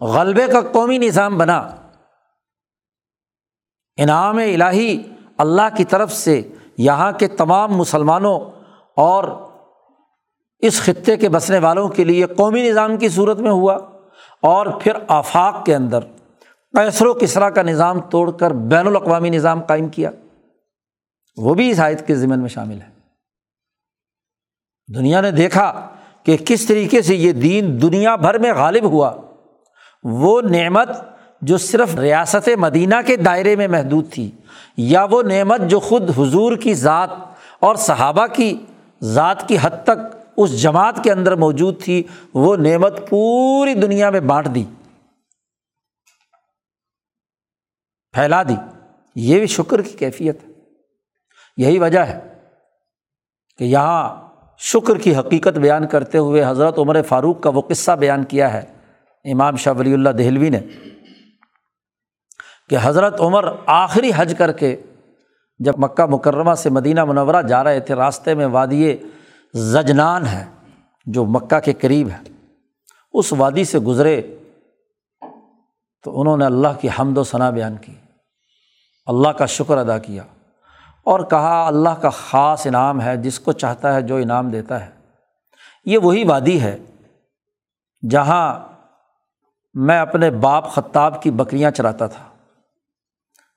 غلبے کا قومی نظام بنا۔ انعام الہی اللہ کی طرف سے یہاں کے تمام مسلمانوں اور اس خطے کے بسنے والوں کے لیے قومی نظام کی صورت میں ہوا۔ اور پھر آفاق کے اندر پیسر و کسرا کا نظام توڑ کر بین الاقوامی نظام قائم کیا، وہ بھی اس آیت کے ذمن میں شامل ہے۔ دنیا نے دیکھا کہ کس طریقے سے یہ دین دنیا بھر میں غالب ہوا۔ وہ نعمت جو صرف ریاست مدینہ کے دائرے میں محدود تھی، یا وہ نعمت جو خود حضور کی ذات اور صحابہ کی ذات کی حد تک اس جماعت کے اندر موجود تھی، وہ نعمت پوری دنیا میں بانٹ دی۔ پھیلا دی۔ یہ بھی شکر کی کیفیت ہے۔ یہی وجہ ہے کہ یہاں شکر کی حقیقت بیان کرتے ہوئے حضرت عمر فاروق کا وہ قصہ بیان کیا ہے۔ امام شاہ ولی اللہ دہلوی نے کہ حضرت عمر آخری حج کر کے جب مکہ مکرمہ سے مدینہ منورہ جا رہے تھے، راستے میں وادی زجنان ہے، جو مکہ کے قریب ہے۔ اس وادی سے گزرے تو انہوں نے اللہ کی حمد و ثناء بیان کی۔ اللہ کا شکر ادا کیا اور کہا اللہ کا خاص انعام ہے، جس کو چاہتا ہے جو انعام دیتا ہے۔ یہ وہی وادی ہے جہاں میں اپنے باپ خطاب کی بکریاں چراتا تھا۔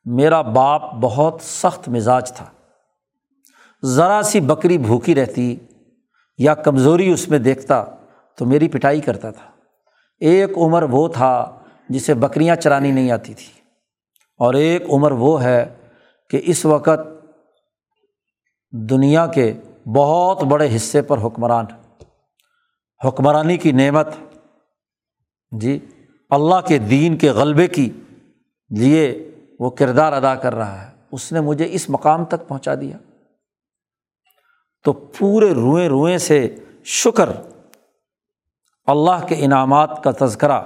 میرا باپ بہت سخت مزاج تھا۔ ذرا سی بکری بھوکی رہتی یا کمزوری اس میں دیکھتا تو میری پٹائی کرتا تھا۔ ایک عمر وہ تھا جسے بکریاں چرانی نہیں آتی تھی۔ اور ایک عمر وہ ہے کہ اس وقت دنیا کے بہت بڑے حصے پر حکمران حکمرانی کی نعمت جی اللہ کے دین کے غلبے کی لیے وہ کردار ادا کر رہا ہے۔ اس نے مجھے اس مقام تک پہنچا دیا۔ تو پورے روئیں روئیں سے شکر۔ اللہ کے انعامات کا تذکرہ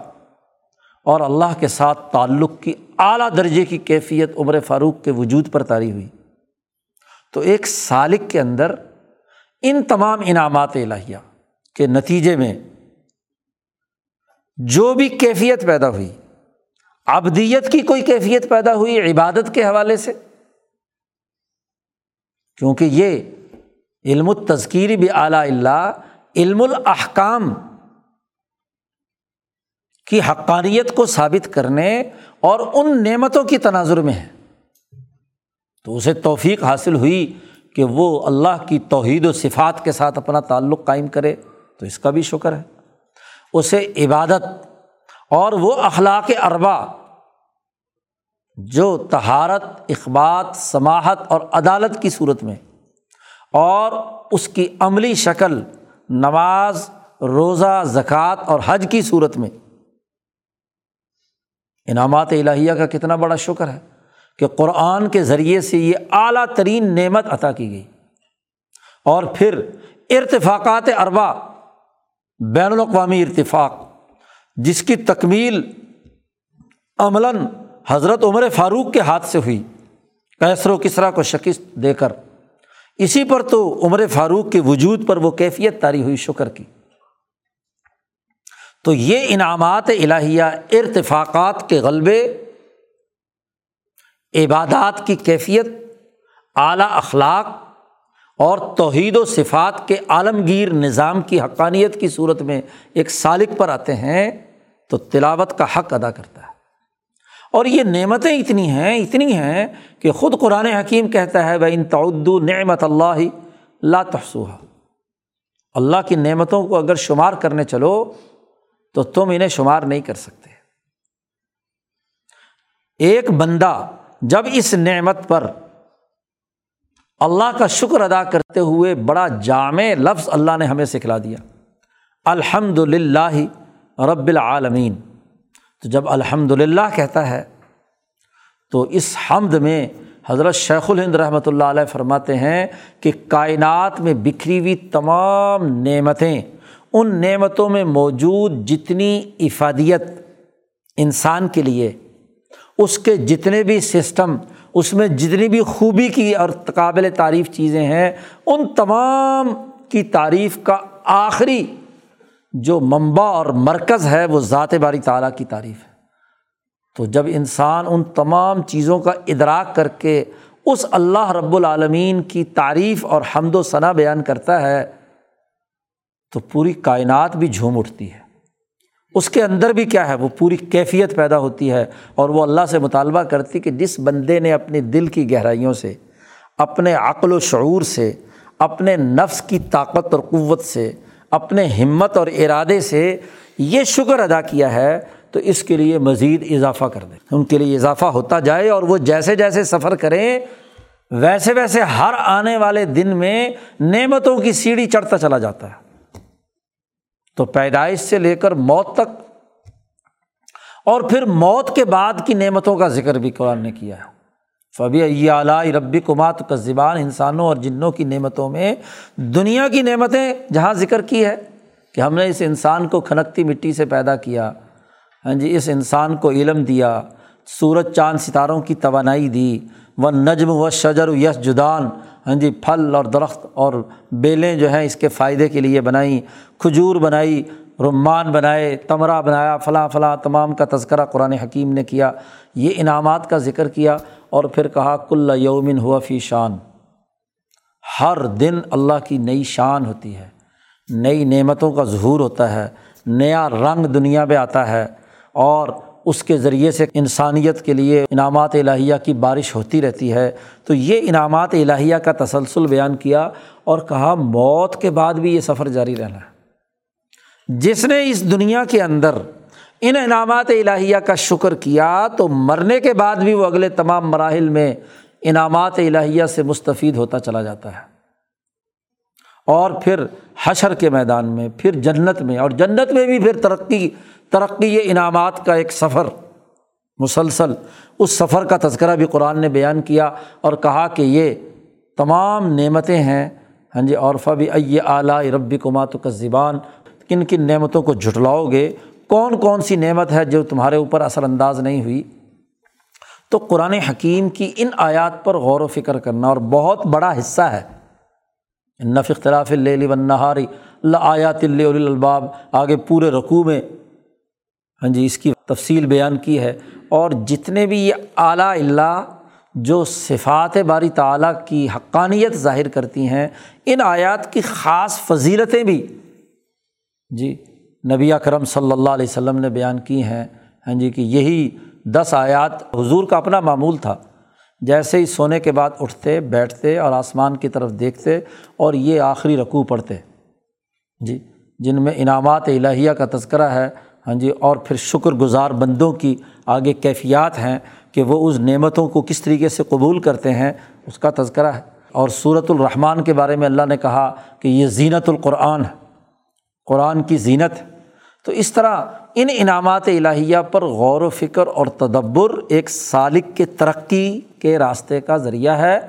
اور اللہ کے ساتھ تعلق کی اعلیٰ درجے کی کیفیت عمر فاروق کے وجود پر تاری ہوئی۔ تو ایک سالق کے اندر ان تمام انعامات الہیہ کے نتیجے میں جو بھی کیفیت پیدا ہوئی ابدیت کی کوئی کیفیت پیدا ہوئی عبادت کے حوالے سے، کیونکہ یہ علم و بھی اعلیٰ اللہ، علم الاحکام کی حقانیت کو ثابت کرنے اور ان نعمتوں کی تناظر میں ہے۔ تو اسے توفیق حاصل ہوئی کہ وہ اللہ کی توحید و صفات کے ساتھ اپنا تعلق قائم کرے، تو اس کا بھی شکر ہے۔ اسے عبادت اور وہ اخلاق اربا جو تہارت اخبات سماہت اور عدالت کی صورت میں اور اس کی عملی شکل، نماز، روزہ، زکوٰۃ اور حج کی صورت میں انعامات الہیہ کا کتنا بڑا شکر ہے کہ قرآن کے ذریعے سے یہ اعلیٰ ترین نعمت عطا کی گئی۔ اور پھر ارتفاقات اربا بین الاقوامی ارتفاق، جس کی تکمیل عملاً حضرت عمر فاروق کے ہاتھ سے ہوئی کیسر و کسرا کو شکست دے کر۔ اسی پر تو عمر فاروق کے وجود پر وہ کیفیت تاری ہوئی، شکر کی۔ تو یہ انعامات الہیہ ارتفاقات کے غلبے، عبادات کی کیفیت، اعلیٰ اخلاق اور توحید و صفات کے عالمگیر نظام کی حقانیت کی صورت میں ایک سالق پر آتے ہیں، تو تلاوت کا حق ادا کرتا ہے۔ اور یہ نعمتیں اتنی ہیں اتنی ہیں کہ خود قرآن حکیم کہتا ہے بھائی ان تعدو نعمت اللہ لا تحسوہا اللہ کی نعمتوں کو اگر شمار کرنے چلو تو تم انہیں شمار نہیں کر سکتے۔ ایک بندہ جب اس نعمت پر اللہ کا شکر ادا کرتے ہوئے بڑا جامع لفظ اللہ نے ہمیں سکھلا دیا۔ الحمد للہ رب العالمین۔ تو جب الحمد للہ کہتا ہے، تو اس حمد میں حضرت شیخ الہند رحمۃ اللہ علیہ فرماتے ہیں کہ کائنات میں بکھری ہوئی تمام نعمتیں ان نعمتوں میں موجود جتنی افادیت انسان کے لیے، اس کے جتنے بھی سسٹم، اس میں جتنی بھی خوبی کی اور قابل تعریف چیزیں ہیں، ان تمام کی تعریف کا آخری جو منبع اور مرکز ہے، وہ ذات باری تعالیٰ کی تعریف ہے۔ تو جب انسان ان تمام چیزوں کا ادراک کر کے اس اللہ رب العالمین کی تعریف اور حمد و ثنا بیان کرتا ہے تو پوری کائنات بھی جھوم اٹھتی ہے۔ اس کے اندر بھی کیا ہے؟ وہ پوری کیفیت پیدا ہوتی ہے اور وہ اللہ سے مطالبہ کرتی کہ جس بندے نے اپنے دل کی گہرائیوں سے، اپنے عقل و شعور سے، اپنے نفس کی طاقت اور قوت سے، اپنے ہمت اور ارادے سے یہ شکر ادا کیا ہے، تو اس کے لیے مزید اضافہ کر دیں۔ ان کے لیے اضافہ ہوتا جائے اور وہ جیسے جیسے سفر کریں، ویسے ویسے ہر آنے والے دن میں نعمتوں کی سیڑھی چڑھتا چلا جاتا ہے۔ تو پیدائش سے لے کر موت تک اور پھر موت کے بعد کی نعمتوں کا ذکر بھی قرآن نے کیا ہے۔ فبی اعلیٰ ربی کمات کا زبان انسانوں اور جنوں کی نعمتوں میں دنیا کی نعمتیں جہاں ذکر کی ہے کہ ہم نے اس انسان کو کھنکتی مٹی سے پیدا کیا ہاں جی اس انسان کو علم دیا، سورج چاند ستاروں کی توانائی دی و نجم و شجر و یس جدان ہاں جی پھل اور درخت اور بیلیں جو ہیں اس کے فائدے کے لیے بنائیں کھجور بنائی، رمان بنائے، تمرہ بنایا، فلاں فلاں، تمام کا تذکرہ قرآن حکیم نے کیا۔ یہ انعامات کا ذکر کیا اور پھر کہا، کل یومن ہوا فی شان۔ ہر دن اللہ کی نئی شان ہوتی ہے، نئی نعمتوں کا ظہور ہوتا ہے، نیا رنگ دنیا میں آتا ہے اور اس کے ذریعے سے انسانیت کے لیے انعامات الہیہ کی بارش ہوتی رہتی ہے۔ تو یہ انعامات الہیہ کا تسلسل بیان کیا اور کہا، موت کے بعد بھی یہ سفر جاری رہنا ہے۔ جس نے اس دنیا کے اندر ان انعامات الہیہ کا شکر کیا، تو مرنے کے بعد بھی وہ اگلے تمام مراحل میں انعامات الہیہ سے مستفید ہوتا چلا جاتا ہے۔ اور پھر حشر کے میدان میں، پھر جنت میں، اور جنت میں بھی پھر ترقی ترقی انعامات کا ایک سفر، مسلسل، اس سفر کا تذکرہ بھی قرآن نے بیان کیا اور کہا کہ یہ تمام نعمتیں ہیں۔ ہاں جی عورفہ بھی اے اعلیٰ ربی کمات کا زبان کن کن نعمتوں کو جھٹلاؤ گے؟ کون کون سی نعمت ہے جو تمہارے اوپر اثر انداز نہیں ہوئی؟ تو قرآن حکیم کی ان آیات پر غور و فکر کرنا اور بہت بڑا حصہ ہے۔ نف اختلاف و نہاری اللہ آیات الباب آگے پورے رقوع میں ہاں جی اس کی تفصیل بیان کی ہے۔ اور جتنے بھی یہ اعلیٰ اللہ جو صفات باری تعلیٰ کی حقانیت ظاہر کرتی ہیں، ان آیات کی خاص فضیلتیں بھی۔ جی نبی کرم صلی اللہ علیہ وسلم نے بیان کی ہیں ہاں جی کہ یہی دس آیات حضور کا اپنا معمول تھا۔ جیسے ہی سونے کے بعد اٹھتے، بیٹھتے اور آسمان کی طرف دیکھتے اور یہ آخری رقوع پڑھتے۔ جی جن میں انعامات الہیہ کا تذکرہ ہے ہاں جی اور پھر شکر گزار بندوں کی آگے کیفیات ہیں کہ وہ اس نعمتوں کو کس طریقے سے قبول کرتے ہیں، اس کا تذکرہ ہے۔ اور صورت الرحمٰن کے بارے میں اللہ نے کہا کہ یہ زینت القرآن ہے۔ قرآن کی زینت۔ تو اس طرح ان انعامات الہیہ پر غور و فکر اور تدبر ایک سالک کے ترقی کے راستے کا ذریعہ ہے۔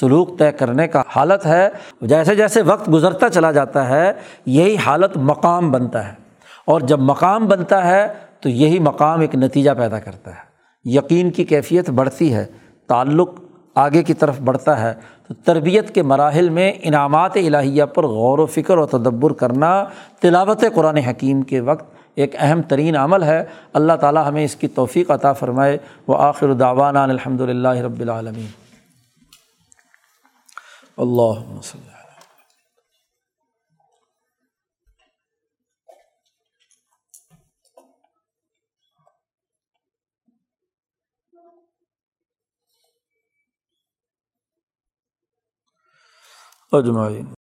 سلوک طے کرنے کا حالت ہے۔ جیسے جیسے وقت گزرتا چلا جاتا ہے، یہی حالت مقام بنتا ہے۔ اور جب مقام بنتا ہے تو یہی مقام ایک نتیجہ پیدا کرتا ہے۔ یقین کی کیفیت بڑھتی ہے، تعلق آگے کی طرف بڑھتا ہے۔ تو تربیت کے مراحل میں انعامات الہیہ پر غور و فکر و تدبر کرنا تلاوت قرآن حکیم کے وقت ایک اہم ترین عمل ہے۔ اللہ تعالیٰ ہمیں اس کی توفیق عطا فرمائے۔ وہ آخر داوان الحمد للہ رب العالمین۔ اللہ وسلم اجمعین۔